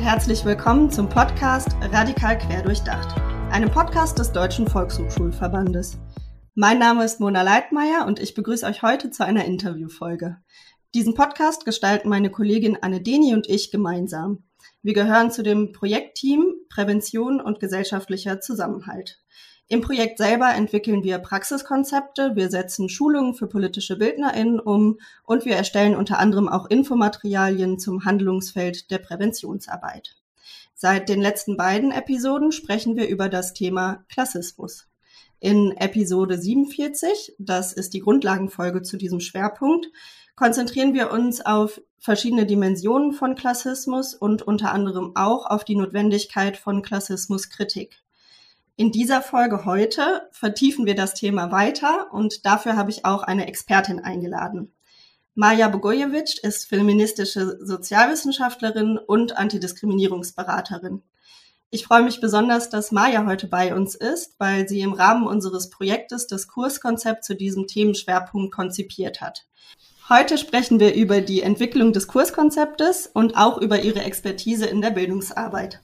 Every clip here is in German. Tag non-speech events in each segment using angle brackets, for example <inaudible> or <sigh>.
und herzlich willkommen zum Podcast Radikal Quer durchdacht, einem Podcast des Deutschen Volkshochschulverbandes. Mein Name ist Mona Leitmeier und ich begrüße euch heute zu einer Interviewfolge. Diesen Podcast gestalten meine Kollegin Anne Deni und ich gemeinsam. Wir gehören zu dem Projektteam Prävention und gesellschaftlicher Zusammenhalt. Im Projekt selber entwickeln wir Praxiskonzepte, wir setzen Schulungen für politische BildnerInnen um und wir erstellen unter anderem auch Infomaterialien zum Handlungsfeld der Präventionsarbeit. Seit den letzten beiden Episoden sprechen wir über das Thema Klassismus. In Episode 47, das ist die Grundlagenfolge zu diesem Schwerpunkt, konzentrieren wir uns auf verschiedene Dimensionen von Klassismus und unter anderem auch auf die Notwendigkeit von Klassismuskritik. In dieser Folge heute vertiefen wir das Thema weiter und dafür habe ich auch eine Expertin eingeladen. Maja Bogojevic ist feministische Sozialwissenschaftlerin und Antidiskriminierungsberaterin. Ich freue mich besonders, dass Maja heute bei uns ist, weil sie im Rahmen unseres Projektes das Kurskonzept zu diesem Themenschwerpunkt konzipiert hat. Heute sprechen wir über die Entwicklung des Kurskonzeptes und auch über ihre Expertise in der Bildungsarbeit.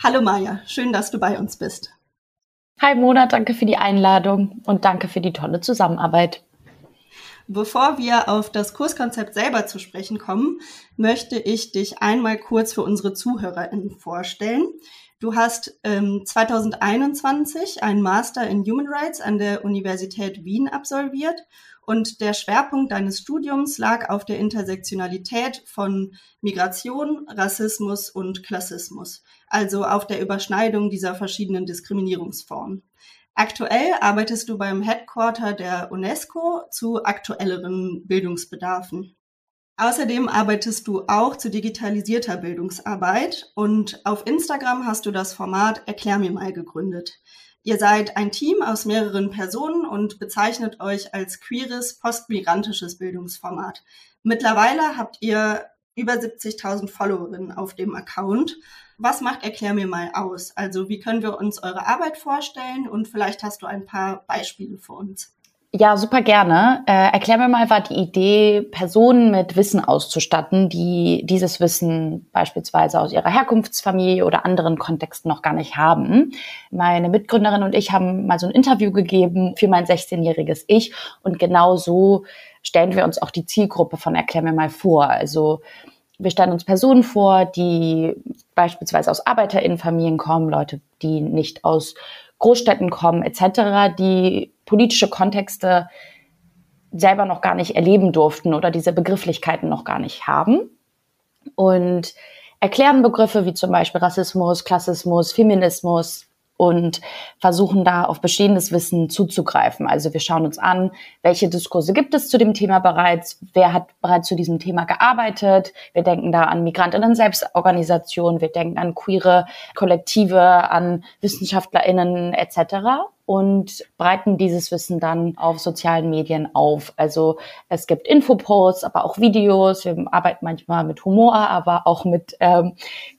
Hallo Maja, schön, dass du bei uns bist. Hi Mona, danke für die Einladung und danke für die tolle Zusammenarbeit. Bevor wir auf das Kurskonzept selber zu sprechen kommen, möchte ich dich einmal kurz für unsere ZuhörerInnen vorstellen. Du hast ähm, 2021 einen Master in Human Rights an der Universität Wien absolviert und der Schwerpunkt deines Studiums lag auf der Intersektionalität von Migration, Rassismus und Klassismus, also auf der Überschneidung dieser verschiedenen Diskriminierungsformen. Aktuell arbeitest du beim Headquarter der UNESCO zu aktuelleren Bildungsbedarfen. Außerdem arbeitest du auch zu digitalisierter Bildungsarbeit und auf Instagram hast du das Format Erklär mir mal gegründet. Ihr seid ein Team aus mehreren Personen und bezeichnet euch als queeres, postmigrantisches Bildungsformat. Mittlerweile habt ihr über 70.000 Followerinnen auf dem Account. Was macht Erklär mir mal aus? Also wie können wir uns eure Arbeit vorstellen und vielleicht hast du ein paar Beispiele für uns. Ja, super gerne. Äh, erklär mir mal, war die Idee, Personen mit Wissen auszustatten, die dieses Wissen beispielsweise aus ihrer Herkunftsfamilie oder anderen Kontexten noch gar nicht haben. Meine Mitgründerin und ich haben mal so ein Interview gegeben für mein 16-jähriges Ich und genau so stellen wir uns auch die Zielgruppe von Erklär mir mal vor. Also wir stellen uns Personen vor, die beispielsweise aus Arbeiterinnenfamilien kommen, Leute, die nicht aus Großstädten kommen etc., die politische Kontexte selber noch gar nicht erleben durften oder diese Begrifflichkeiten noch gar nicht haben. Und erklären Begriffe wie zum Beispiel Rassismus, Klassismus, Feminismus, und versuchen da auf bestehendes Wissen zuzugreifen. Also wir schauen uns an, welche Diskurse gibt es zu dem Thema bereits, wer hat bereits zu diesem Thema gearbeitet. Wir denken da an Migrantinnen Selbstorganisationen, wir denken an queere Kollektive, an Wissenschaftlerinnen etc und breiten dieses Wissen dann auf sozialen Medien auf. Also es gibt Infoposts, aber auch Videos. Wir arbeiten manchmal mit Humor, aber auch mit ähm,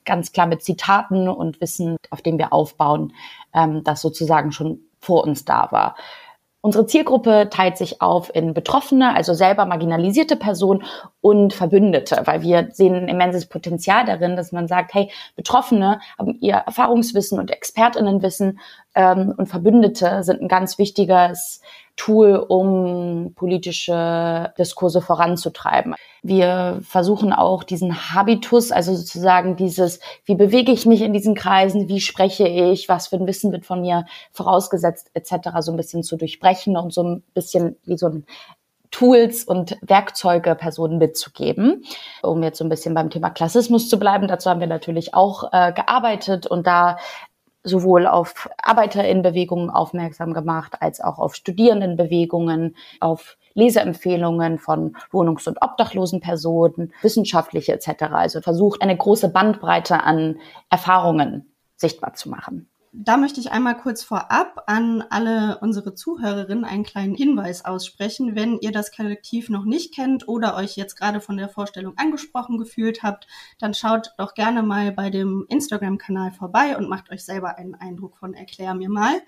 ganz klar mit Zitaten und Wissen, auf dem wir aufbauen, ähm, das sozusagen schon vor uns da war. Unsere Zielgruppe teilt sich auf in Betroffene, also selber marginalisierte Personen und Verbündete, weil wir sehen ein immenses Potenzial darin, dass man sagt, hey, Betroffene haben ihr Erfahrungswissen und Expertinnenwissen ähm, und Verbündete sind ein ganz wichtiges Tool, um politische Diskurse voranzutreiben. Wir versuchen auch diesen Habitus, also sozusagen dieses, wie bewege ich mich in diesen Kreisen, wie spreche ich, was für ein Wissen wird von mir vorausgesetzt, etc., so ein bisschen zu durchbrechen und so ein bisschen wie so ein Tools und Werkzeuge Personen mitzugeben. Um jetzt so ein bisschen beim Thema Klassismus zu bleiben, dazu haben wir natürlich auch äh, gearbeitet und da sowohl auf Arbeiterinnenbewegungen aufmerksam gemacht, als auch auf Studierendenbewegungen, auf Leseempfehlungen von Wohnungs- und obdachlosen Personen, wissenschaftliche etc. Also versucht, eine große Bandbreite an Erfahrungen sichtbar zu machen. Da möchte ich einmal kurz vorab an alle unsere Zuhörerinnen einen kleinen Hinweis aussprechen. Wenn ihr das Kollektiv noch nicht kennt oder euch jetzt gerade von der Vorstellung angesprochen gefühlt habt, dann schaut doch gerne mal bei dem Instagram-Kanal vorbei und macht euch selber einen Eindruck von Erklär mir mal.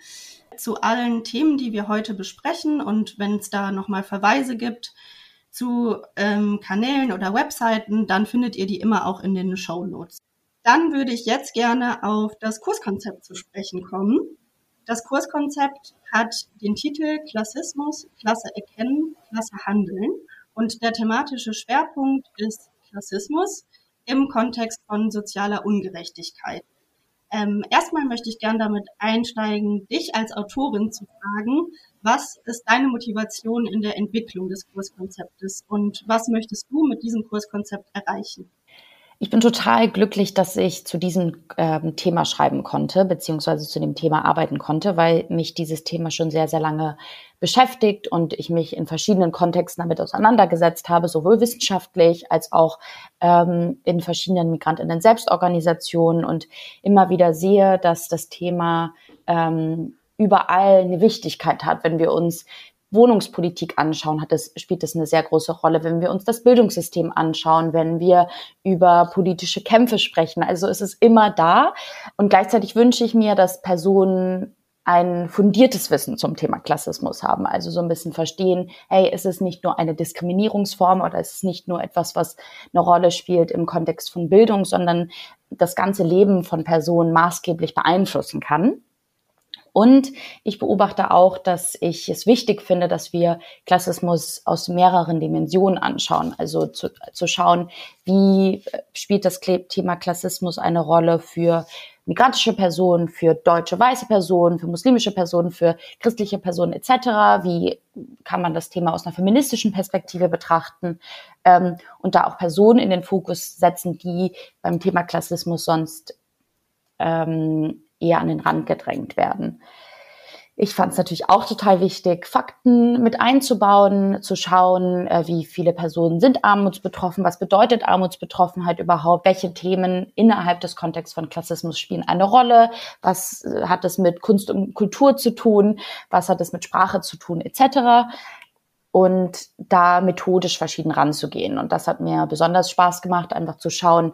Zu allen Themen, die wir heute besprechen und wenn es da nochmal Verweise gibt, zu ähm, Kanälen oder Webseiten, dann findet ihr die immer auch in den Show Notes. Dann würde ich jetzt gerne auf das Kurskonzept zu sprechen kommen. Das Kurskonzept hat den Titel Klassismus, Klasse erkennen, Klasse handeln und der thematische Schwerpunkt ist Klassismus im Kontext von sozialer Ungerechtigkeit. Ähm, erstmal möchte ich gern damit einsteigen, dich als Autorin zu fragen, was ist deine Motivation in der Entwicklung des Kurskonzeptes und was möchtest du mit diesem Kurskonzept erreichen? Ich bin total glücklich, dass ich zu diesem ähm, Thema schreiben konnte, beziehungsweise zu dem Thema arbeiten konnte, weil mich dieses Thema schon sehr, sehr lange beschäftigt und ich mich in verschiedenen Kontexten damit auseinandergesetzt habe, sowohl wissenschaftlich als auch ähm, in verschiedenen Migrantinnen Selbstorganisationen und immer wieder sehe, dass das Thema ähm, überall eine Wichtigkeit hat, wenn wir uns Wohnungspolitik anschauen, hat es, spielt es eine sehr große Rolle. Wenn wir uns das Bildungssystem anschauen, wenn wir über politische Kämpfe sprechen. Also es ist immer da. Und gleichzeitig wünsche ich mir, dass Personen ein fundiertes Wissen zum Thema Klassismus haben. Also so ein bisschen verstehen, hey, ist es nicht nur eine Diskriminierungsform oder ist es nicht nur etwas, was eine Rolle spielt im Kontext von Bildung, sondern das ganze Leben von Personen maßgeblich beeinflussen kann. Und ich beobachte auch, dass ich es wichtig finde, dass wir Klassismus aus mehreren Dimensionen anschauen. Also zu, zu schauen, wie spielt das Thema Klassismus eine Rolle für migrantische Personen, für deutsche weiße Personen, für muslimische Personen, für christliche Personen etc. Wie kann man das Thema aus einer feministischen Perspektive betrachten ähm, und da auch Personen in den Fokus setzen, die beim Thema Klassismus sonst ähm, eher an den Rand gedrängt werden. Ich fand es natürlich auch total wichtig, Fakten mit einzubauen, zu schauen, äh, wie viele Personen sind armutsbetroffen, was bedeutet Armutsbetroffenheit überhaupt, welche Themen innerhalb des Kontexts von Klassismus spielen eine Rolle, was äh, hat es mit Kunst und Kultur zu tun, was hat es mit Sprache zu tun, etc. Und da methodisch verschieden ranzugehen. Und das hat mir besonders Spaß gemacht, einfach zu schauen,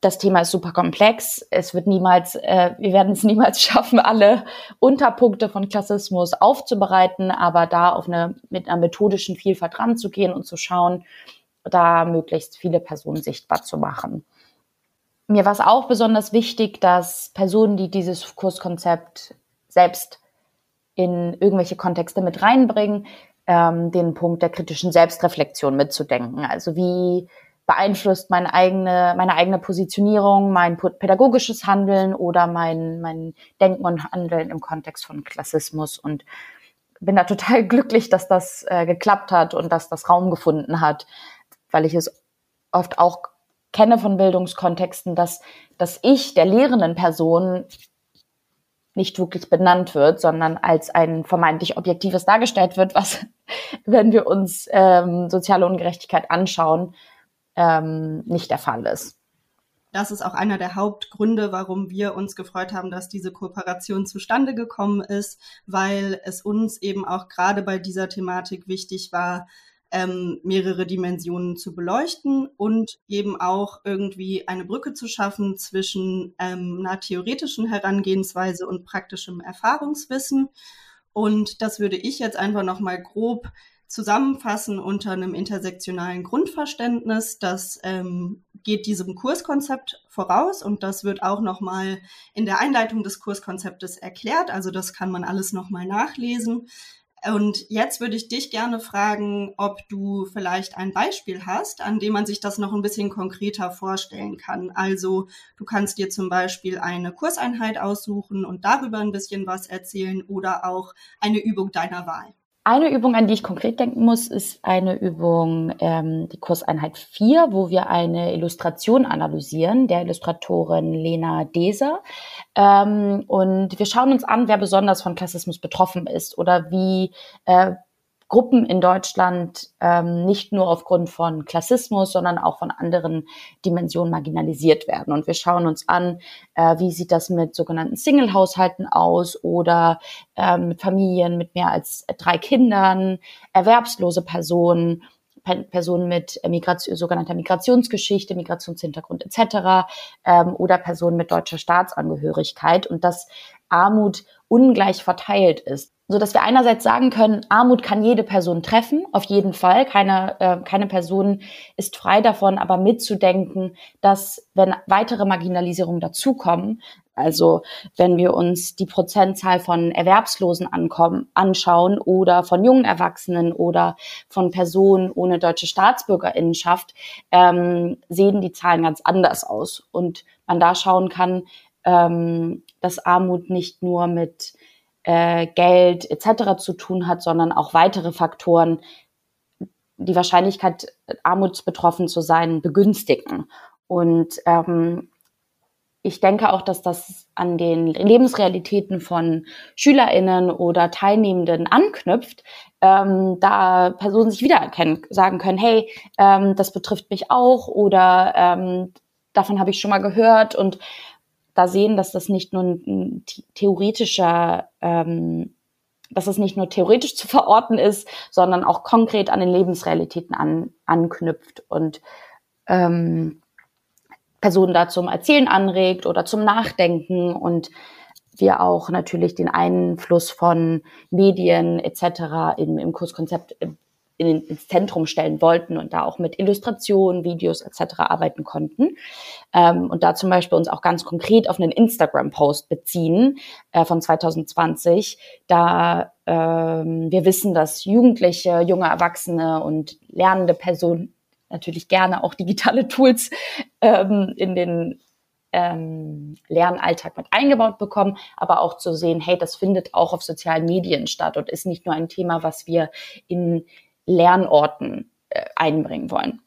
das Thema ist super komplex. Es wird niemals, äh, wir werden es niemals <laughs> schaffen, alle Unterpunkte von Klassismus aufzubereiten, aber da auf eine, mit einer methodischen Vielfalt ranzugehen und zu schauen, da möglichst viele Personen sichtbar zu machen. Mir war es auch besonders wichtig, dass Personen, die dieses Kurskonzept selbst in irgendwelche Kontexte mit reinbringen, ähm, den Punkt der kritischen Selbstreflexion mitzudenken. Also wie beeinflusst meine eigene, meine eigene Positionierung, mein pädagogisches Handeln oder mein, mein Denken und Handeln im Kontext von Klassismus. Und bin da total <laughs> glücklich, dass das äh, geklappt hat und dass das Raum gefunden hat, weil ich es oft auch kenne von Bildungskontexten, dass dass Ich der lehrenden Person nicht wirklich benannt wird, sondern als ein vermeintlich objektives dargestellt wird, was, <laughs> wenn wir uns ähm, soziale Ungerechtigkeit anschauen, ähm, nicht der Fall ist. Das ist auch einer der Hauptgründe, warum wir uns gefreut haben, dass diese Kooperation zustande gekommen ist, weil es uns eben auch gerade bei dieser Thematik wichtig war, ähm, mehrere Dimensionen zu beleuchten und eben auch irgendwie eine Brücke zu schaffen zwischen ähm, einer theoretischen Herangehensweise und praktischem Erfahrungswissen. Und das würde ich jetzt einfach nochmal grob zusammenfassen unter einem intersektionalen Grundverständnis. Das ähm, geht diesem Kurskonzept voraus und das wird auch nochmal in der Einleitung des Kurskonzeptes erklärt. Also das kann man alles nochmal nachlesen. Und jetzt würde ich dich gerne fragen, ob du vielleicht ein Beispiel hast, an dem man sich das noch ein bisschen konkreter vorstellen kann. Also du kannst dir zum Beispiel eine Kurseinheit aussuchen und darüber ein bisschen was erzählen oder auch eine Übung deiner Wahl. Eine Übung, an die ich konkret denken muss, ist eine Übung, ähm, die Kurseinheit 4, wo wir eine Illustration analysieren, der Illustratorin Lena Deser. Ähm, und wir schauen uns an, wer besonders von Klassismus betroffen ist oder wie äh, Gruppen in Deutschland ähm, nicht nur aufgrund von Klassismus, sondern auch von anderen Dimensionen marginalisiert werden. Und wir schauen uns an, äh, wie sieht das mit sogenannten Single-Haushalten aus oder äh, mit Familien mit mehr als drei Kindern, erwerbslose Personen, Personen mit Migration, sogenannter Migrationsgeschichte, Migrationshintergrund etc. Ähm, oder Personen mit deutscher Staatsangehörigkeit. Und das Armut ungleich verteilt ist. So dass wir einerseits sagen können, Armut kann jede Person treffen, auf jeden Fall. Keine, äh, keine Person ist frei davon, aber mitzudenken, dass wenn weitere Marginalisierungen dazukommen, also wenn wir uns die Prozentzahl von Erwerbslosen ankommen, anschauen oder von jungen Erwachsenen oder von Personen ohne deutsche Staatsbürgerinnenschaft, ähm, sehen die Zahlen ganz anders aus. Und man da schauen kann, ähm, dass Armut nicht nur mit äh, Geld etc. zu tun hat, sondern auch weitere Faktoren, die Wahrscheinlichkeit, armutsbetroffen zu sein, begünstigen. Und ähm, ich denke auch, dass das an den Lebensrealitäten von SchülerInnen oder Teilnehmenden anknüpft, ähm, da Personen sich wiedererkennen, sagen können, hey, ähm, das betrifft mich auch oder ähm, davon habe ich schon mal gehört und da sehen, dass das nicht nur ein theoretischer, ähm, dass es nicht nur theoretisch zu verorten ist, sondern auch konkret an den Lebensrealitäten an, anknüpft und ähm, Personen da zum Erzählen anregt oder zum Nachdenken und wir auch natürlich den Einfluss von Medien etc. Im, im Kurskonzept in, ins Zentrum stellen wollten und da auch mit Illustrationen, Videos etc. arbeiten konnten. Ähm, und da zum Beispiel uns auch ganz konkret auf einen Instagram-Post beziehen äh, von 2020, da ähm, wir wissen, dass Jugendliche, junge Erwachsene und lernende Personen natürlich gerne auch digitale Tools ähm, in den ähm, Lernalltag mit eingebaut bekommen, aber auch zu sehen, hey, das findet auch auf sozialen Medien statt und ist nicht nur ein Thema, was wir in Lernorten äh, einbringen wollen.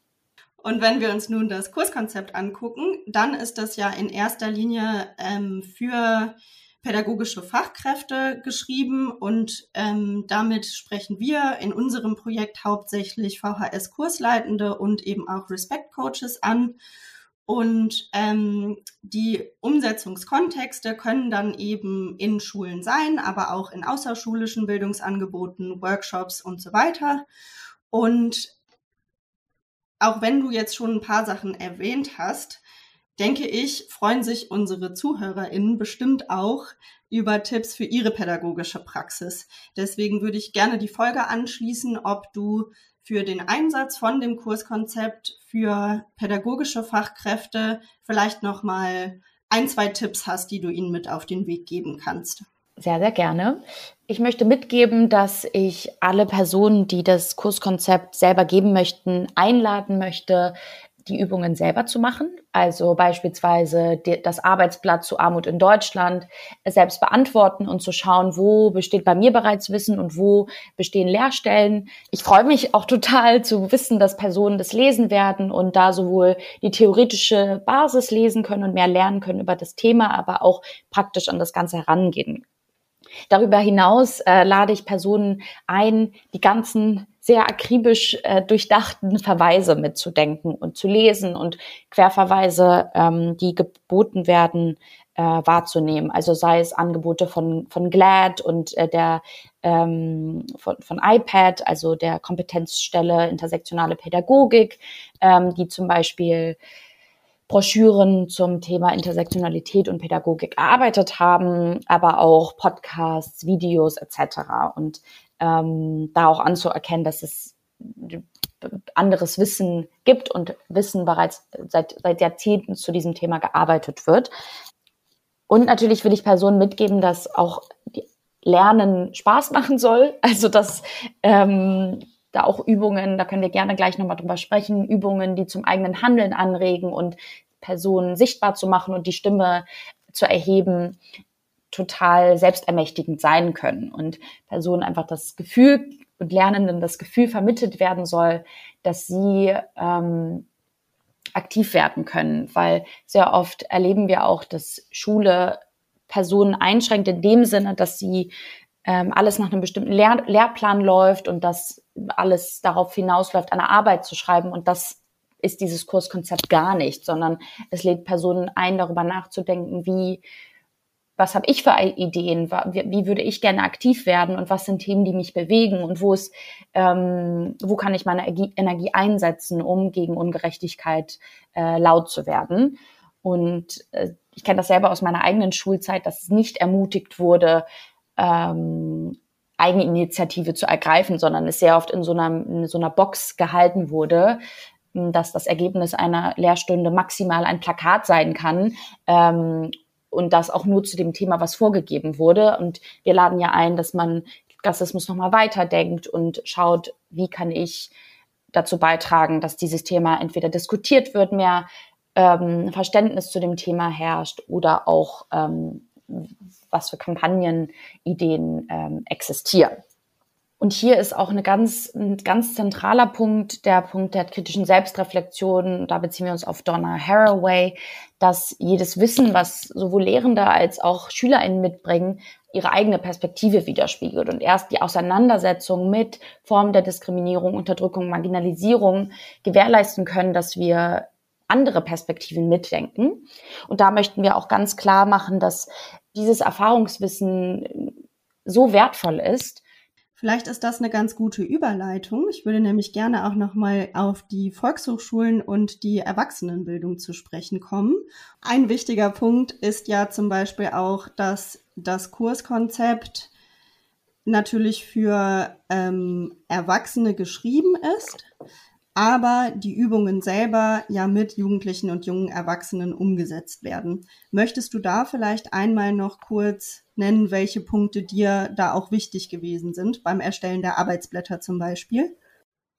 Und wenn wir uns nun das Kurskonzept angucken, dann ist das ja in erster Linie ähm, für pädagogische Fachkräfte geschrieben und ähm, damit sprechen wir in unserem Projekt hauptsächlich VHS-Kursleitende und eben auch Respect-Coaches an. Und ähm, die Umsetzungskontexte können dann eben in Schulen sein, aber auch in außerschulischen Bildungsangeboten, Workshops und so weiter. Und auch wenn du jetzt schon ein paar Sachen erwähnt hast, denke ich, freuen sich unsere ZuhörerInnen bestimmt auch über Tipps für ihre pädagogische Praxis. Deswegen würde ich gerne die Folge anschließen, ob du für den Einsatz von dem Kurskonzept für pädagogische Fachkräfte vielleicht nochmal ein, zwei Tipps hast, die du ihnen mit auf den Weg geben kannst. Sehr, sehr gerne. Ich möchte mitgeben, dass ich alle Personen, die das Kurskonzept selber geben möchten, einladen möchte, die Übungen selber zu machen. Also beispielsweise das Arbeitsblatt zu Armut in Deutschland selbst beantworten und zu schauen, wo besteht bei mir bereits Wissen und wo bestehen Lehrstellen. Ich freue mich auch total zu wissen, dass Personen das lesen werden und da sowohl die theoretische Basis lesen können und mehr lernen können über das Thema, aber auch praktisch an das Ganze herangehen Darüber hinaus äh, lade ich Personen ein, die ganzen sehr akribisch äh, durchdachten Verweise mitzudenken und zu lesen und Querverweise, ähm, die geboten werden, äh, wahrzunehmen. Also sei es Angebote von, von GLAD und äh, der ähm, von, von iPad, also der Kompetenzstelle intersektionale Pädagogik, ähm, die zum Beispiel Broschüren zum Thema Intersektionalität und Pädagogik erarbeitet haben, aber auch Podcasts, Videos etc. Und ähm, da auch anzuerkennen, dass es anderes Wissen gibt und Wissen bereits seit, seit Jahrzehnten zu diesem Thema gearbeitet wird. Und natürlich will ich Personen mitgeben, dass auch Lernen Spaß <laughs> machen soll. Also dass ähm, da auch Übungen, da können wir gerne gleich nochmal drüber sprechen, Übungen, die zum eigenen Handeln anregen und Personen sichtbar zu machen und die Stimme zu erheben, total selbstermächtigend sein können und Personen einfach das Gefühl und Lernenden das Gefühl vermittelt werden soll, dass sie ähm, aktiv werden können, weil sehr oft erleben wir auch, dass Schule Personen einschränkt in dem Sinne, dass sie ähm, alles nach einem bestimmten Lehr Lehrplan läuft und dass alles darauf hinausläuft, eine Arbeit zu schreiben. Und das ist dieses Kurskonzept gar nicht, sondern es lädt Personen ein, darüber nachzudenken, wie was habe ich für Ideen, wie, würde ich gerne aktiv werden? Und was sind Themen, die mich bewegen? Und wo ist, ähm, wo kann ich meine Energie einsetzen, um gegen Ungerechtigkeit äh, laut zu werden. Und äh, ich kenne das selber aus meiner eigenen Schulzeit, dass es nicht ermutigt wurde, ähm, Eigeninitiative zu ergreifen, sondern es sehr oft in so einer, in so einer Box gehalten wurde, dass das Ergebnis einer Lehrstunde maximal ein Plakat sein kann ähm, und das auch nur zu dem Thema, was vorgegeben wurde. Und wir laden ja ein, dass man Rassismus nochmal weiterdenkt und schaut, wie kann ich dazu beitragen, dass dieses Thema entweder diskutiert wird, mehr ähm, Verständnis zu dem Thema herrscht oder auch ähm, was für Kampagnenideen ähm, existieren. Und hier ist auch eine ganz, ein ganz zentraler Punkt, der Punkt der kritischen Selbstreflexion. Da beziehen wir uns auf Donna Haraway, dass jedes Wissen, was sowohl Lehrende als auch SchülerInnen mitbringen, ihre eigene Perspektive widerspiegelt. Und erst die Auseinandersetzung mit Formen der Diskriminierung, Unterdrückung, Marginalisierung gewährleisten können, dass wir andere Perspektiven mitdenken. Und da möchten wir auch ganz klar machen, dass dieses Erfahrungswissen so wertvoll ist, Vielleicht ist das eine ganz gute Überleitung. Ich würde nämlich gerne auch noch mal auf die Volkshochschulen und die Erwachsenenbildung zu sprechen kommen. Ein wichtiger Punkt ist ja zum Beispiel auch, dass das Kurskonzept natürlich für ähm, Erwachsene geschrieben ist, aber die Übungen selber ja mit Jugendlichen und jungen Erwachsenen umgesetzt werden. Möchtest du da vielleicht einmal noch kurz nennen, welche Punkte dir da auch wichtig gewesen sind beim Erstellen der Arbeitsblätter zum Beispiel?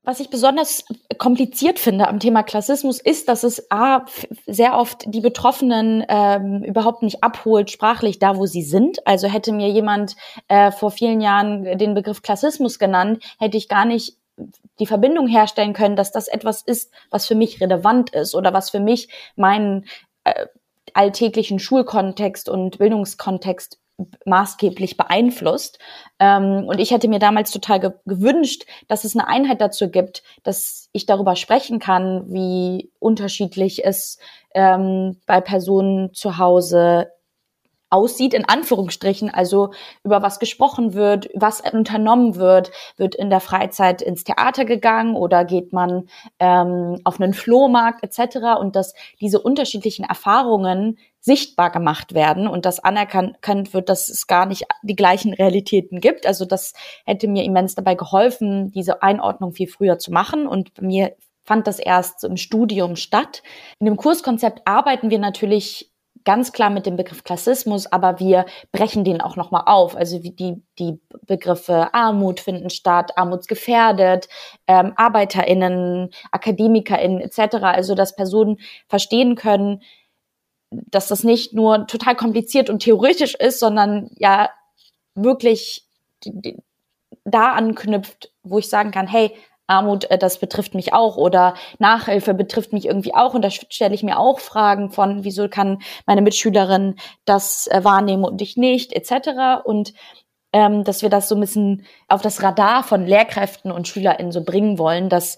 Was ich besonders kompliziert finde am Thema Klassismus ist, dass es A, sehr oft die Betroffenen ähm, überhaupt nicht abholt, sprachlich da, wo sie sind. Also hätte mir jemand äh, vor vielen Jahren den Begriff Klassismus genannt, hätte ich gar nicht die Verbindung herstellen können, dass das etwas ist, was für mich relevant ist oder was für mich meinen äh, alltäglichen Schulkontext und Bildungskontext maßgeblich beeinflusst. Ähm, und ich hätte mir damals total ge gewünscht, dass es eine Einheit dazu gibt, dass ich darüber sprechen kann, wie unterschiedlich es ähm, bei Personen zu Hause aussieht, in Anführungsstrichen, also über was gesprochen wird, was unternommen wird, wird in der Freizeit ins Theater gegangen oder geht man ähm, auf einen Flohmarkt etc. und dass diese unterschiedlichen Erfahrungen sichtbar gemacht werden und dass anerkannt wird, dass es gar nicht die gleichen Realitäten gibt. Also das hätte mir immens dabei geholfen, diese Einordnung viel früher zu machen und mir fand das erst im Studium statt. In dem Kurskonzept arbeiten wir natürlich ganz klar mit dem Begriff Klassismus, aber wir brechen den auch nochmal auf. Also die, die Begriffe Armut finden statt, armutsgefährdet, ähm, ArbeiterInnen, AkademikerInnen etc. Also dass Personen verstehen können, dass das nicht nur total kompliziert und theoretisch ist, sondern ja wirklich da anknüpft, wo ich sagen kann, hey, Armut, äh, das betrifft mich auch oder Nachhilfe betrifft mich irgendwie auch und da stelle ich mir auch Fragen von, wieso kann meine Mitschülerin das äh, wahrnehmen und ich nicht, etc. Und ähm, dass wir das so ein bisschen auf das Radar von Lehrkräften und SchülerInnen so bringen wollen, dass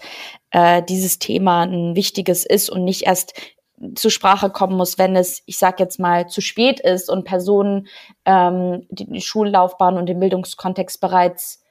äh, dieses Thema ein wichtiges ist und nicht erst zur Sprache kommen muss, wenn es, ich sage jetzt mal, zu spät ist und Personen ähm, die Schullaufbahn und den Bildungskontext bereits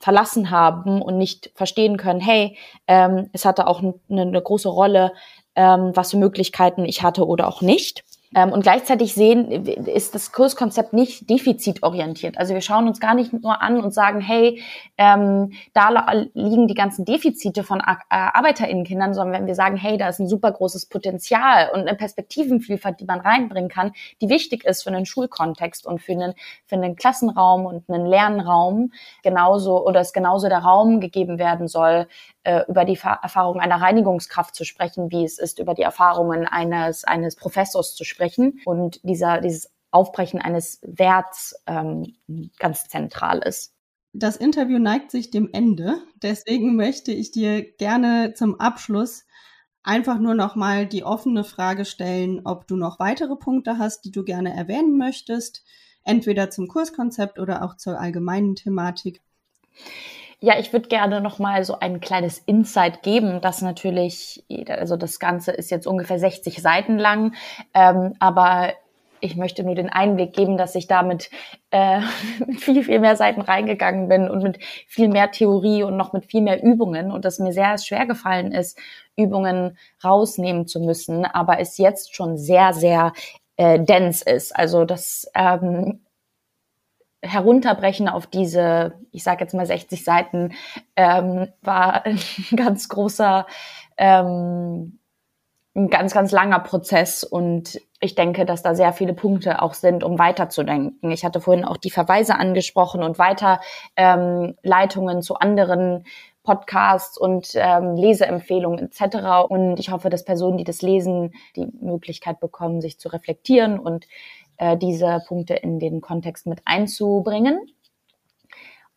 verlassen haben und nicht verstehen können, hey, ähm, es hatte auch eine, eine große Rolle, ähm, was für Möglichkeiten ich hatte oder auch nicht. Ähm, und gleichzeitig sehen, ist das Kurskonzept nicht defizitorientiert. Also wir schauen uns gar nicht nur an und sagen, hey, ähm, da liegen die ganzen Defizite von äh, ArbeiterInnenkindern, sondern wenn wir sagen, hey, da ist ein super großes Potenzial und eine Perspektivenvielfalt, die man reinbringen kann, die wichtig ist für einen Schulkontext und für einen, für einen Klassenraum und einen Lernraum, genauso, oder es genauso der Raum gegeben werden soll, äh, über die Erfahrung einer Reinigungskraft zu sprechen, wie es ist, über die Erfahrungen eines, eines Professors zu sprechen. Und dieser, dieses Aufbrechen eines Werts ähm, ganz zentral ist. Das Interview neigt sich dem Ende. Deswegen möchte ich dir gerne zum Abschluss einfach nur noch mal die offene Frage stellen, ob du noch weitere Punkte hast, die du gerne erwähnen möchtest, entweder zum Kurskonzept oder auch zur allgemeinen Thematik. Ja, ich würde gerne noch mal so ein kleines Insight geben, das natürlich, also das Ganze ist jetzt ungefähr 60 Seiten lang, ähm, aber ich möchte nur den Einblick geben, dass ich damit äh, <laughs> mit viel, viel mehr Seiten reingegangen bin und mit viel mehr Theorie und noch mit viel mehr Übungen und dass mir sehr schwer gefallen ist, Übungen rausnehmen zu müssen, aber es jetzt schon sehr, sehr äh, dense ist. Also das ähm, Herunterbrechen auf diese, ich sage jetzt mal 60 Seiten, ähm, war <laughs> ein ganz großer, ähm, ein ganz, ganz langer Prozess und ich denke, dass da sehr viele Punkte auch sind, um weiterzudenken. Ich hatte vorhin auch die Verweise angesprochen und weiter ähm, Leitungen zu anderen Podcasts und ähm, Leseempfehlungen etc. Und ich hoffe, dass Personen, die das lesen, die Möglichkeit bekommen, sich zu reflektieren und äh, diese Punkte in den Kontext mit einzubringen.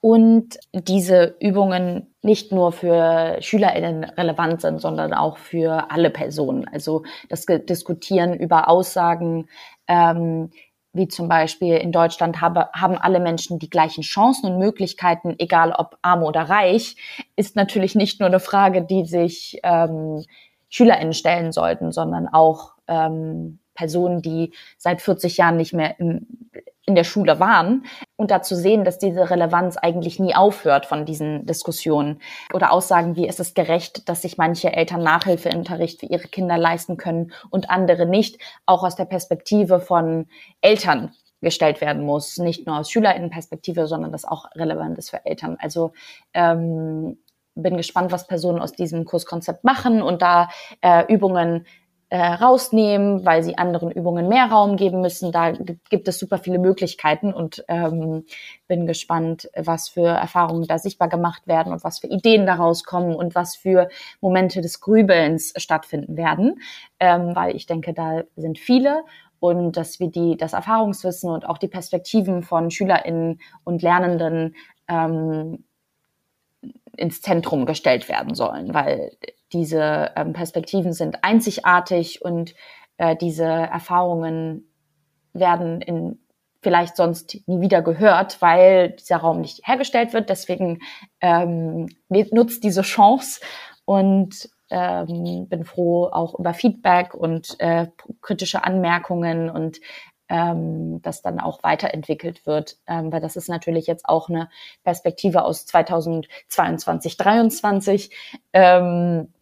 Und diese Übungen nicht nur für SchülerInnen relevant sind, sondern auch für alle Personen. Also das Diskutieren über Aussagen, ähm, wie zum Beispiel in Deutschland habe, haben alle Menschen die gleichen Chancen und Möglichkeiten, egal ob arm oder reich, ist natürlich nicht nur eine Frage, die sich ähm, SchülerInnen stellen sollten, sondern auch ähm, Personen, die seit 40 Jahren nicht mehr im, in der Schule waren. Und da zu sehen, dass diese Relevanz eigentlich nie aufhört von diesen Diskussionen. Oder Aussagen wie, ist es gerecht, dass sich manche Eltern Nachhilfeunterricht für ihre Kinder leisten können und andere nicht, auch aus der Perspektive von Eltern gestellt werden muss. Nicht nur aus Schülerinnenperspektive, sondern das auch relevant ist für Eltern. Also ähm, bin gespannt, was Personen aus diesem Kurskonzept machen und da äh, Übungen äh, rausnehmen, weil sie anderen Übungen mehr Raum geben müssen. Da gibt es super viele Möglichkeiten und ähm, bin gespannt, was für Erfahrungen da sichtbar gemacht werden und was für Ideen daraus kommen und was für Momente des Grübelns stattfinden werden, ähm, weil ich denke, da sind viele und dass wir die, das Erfahrungswissen und auch die Perspektiven von SchülerInnen und Lernenden ähm, ins Zentrum gestellt werden sollen, weil diese ähm, Perspektiven sind einzigartig und äh, diese Erfahrungen werden in vielleicht sonst nie wieder gehört, weil dieser Raum nicht hergestellt wird. Deswegen ähm, nutzt diese Chance und ähm, bin froh auch über Feedback und äh, kritische Anmerkungen und ähm, das dann auch weiterentwickelt wird, ähm, weil das ist natürlich jetzt auch eine Perspektive aus 2022, 2023. Ähm,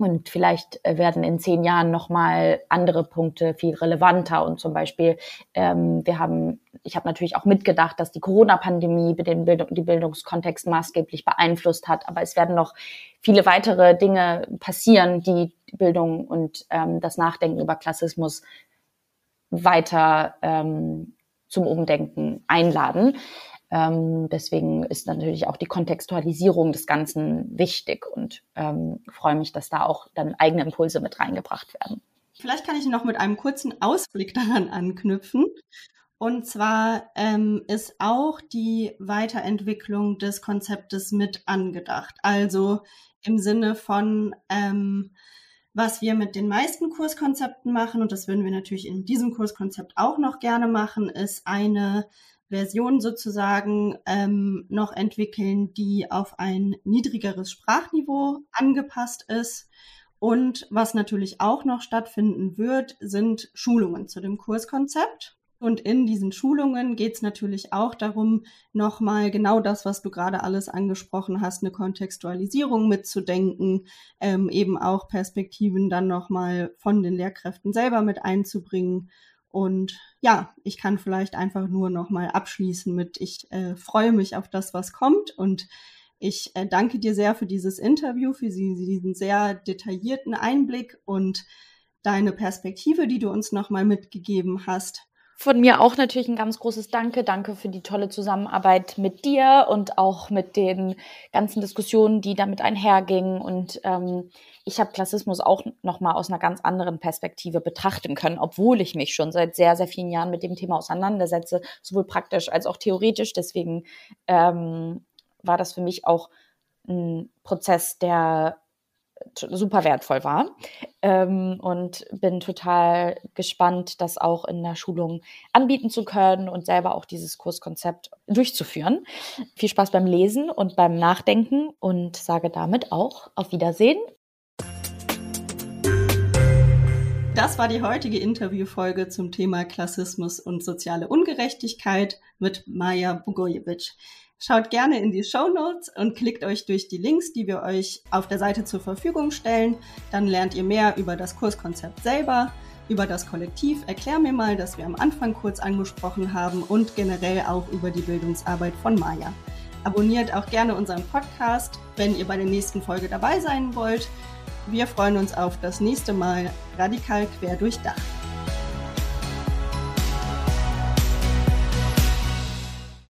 und vielleicht äh, werden in zehn Jahren nochmal andere Punkte viel relevanter. Und zum Beispiel, ähm, wir haben, ich habe natürlich auch mitgedacht, dass die Corona-Pandemie den Bildung, die Bildungskontext maßgeblich beeinflusst hat. Aber es werden noch viele weitere Dinge passieren, die Bildung und ähm, das Nachdenken über Klassismus weiter ähm, zum Umdenken einladen. Ähm, deswegen ist natürlich auch die Kontextualisierung des Ganzen wichtig und ähm, freue mich, dass da auch dann eigene Impulse mit reingebracht werden. Vielleicht kann ich noch mit einem kurzen Ausblick <laughs> daran anknüpfen. Und zwar ähm, ist auch die Weiterentwicklung des Konzeptes mit angedacht. Also im Sinne von, ähm, was wir mit den meisten Kurskonzepten machen, und das würden wir natürlich in diesem Kurskonzept auch noch gerne machen, ist eine Version sozusagen ähm, noch entwickeln, die auf ein niedrigeres Sprachniveau angepasst ist. Und was natürlich auch noch stattfinden wird, sind Schulungen zu dem Kurskonzept. Und in diesen Schulungen geht es natürlich auch darum, nochmal genau das, was du gerade alles angesprochen hast, eine Kontextualisierung mitzudenken, ähm, eben auch Perspektiven dann nochmal von den Lehrkräften selber mit einzubringen und ja, ich kann vielleicht einfach nur nochmal abschließen mit, ich äh, freue mich auf das, was kommt und ich äh, danke dir sehr für dieses Interview, für diesen sehr detaillierten Einblick und deine Perspektive, die du uns nochmal mitgegeben hast. Von mir auch natürlich ein ganz großes Danke. Danke für die tolle Zusammenarbeit mit dir und auch mit den ganzen Diskussionen, die damit einhergingen. Und ähm, ich habe Klassismus auch nochmal aus einer ganz anderen Perspektive betrachten können, obwohl ich mich schon seit sehr, sehr vielen Jahren mit dem Thema auseinandersetze, sowohl praktisch als auch theoretisch. Deswegen ähm, war das für mich auch ein Prozess, der super wertvoll war. Ähm, und bin total gespannt, das auch in der Schulung anbieten zu können und selber auch dieses Kurskonzept durchzuführen. Viel Spaß beim Lesen und beim Nachdenken und sage damit auch auf Wiedersehen. Das war die heutige Interviewfolge zum Thema Klassismus und soziale Ungerechtigkeit mit Maja Bugojevic. Schaut gerne in die Show Notes und klickt euch durch die Links, die wir euch auf der Seite zur Verfügung stellen. Dann lernt ihr mehr über das Kurskonzept selber, über das Kollektiv Erklär mir mal, das wir am Anfang kurz angesprochen haben und generell auch über die Bildungsarbeit von Maja. Abonniert auch gerne unseren Podcast, wenn ihr bei der nächsten Folge dabei sein wollt. Wir freuen uns auf das nächste Mal radikal quer durchdacht.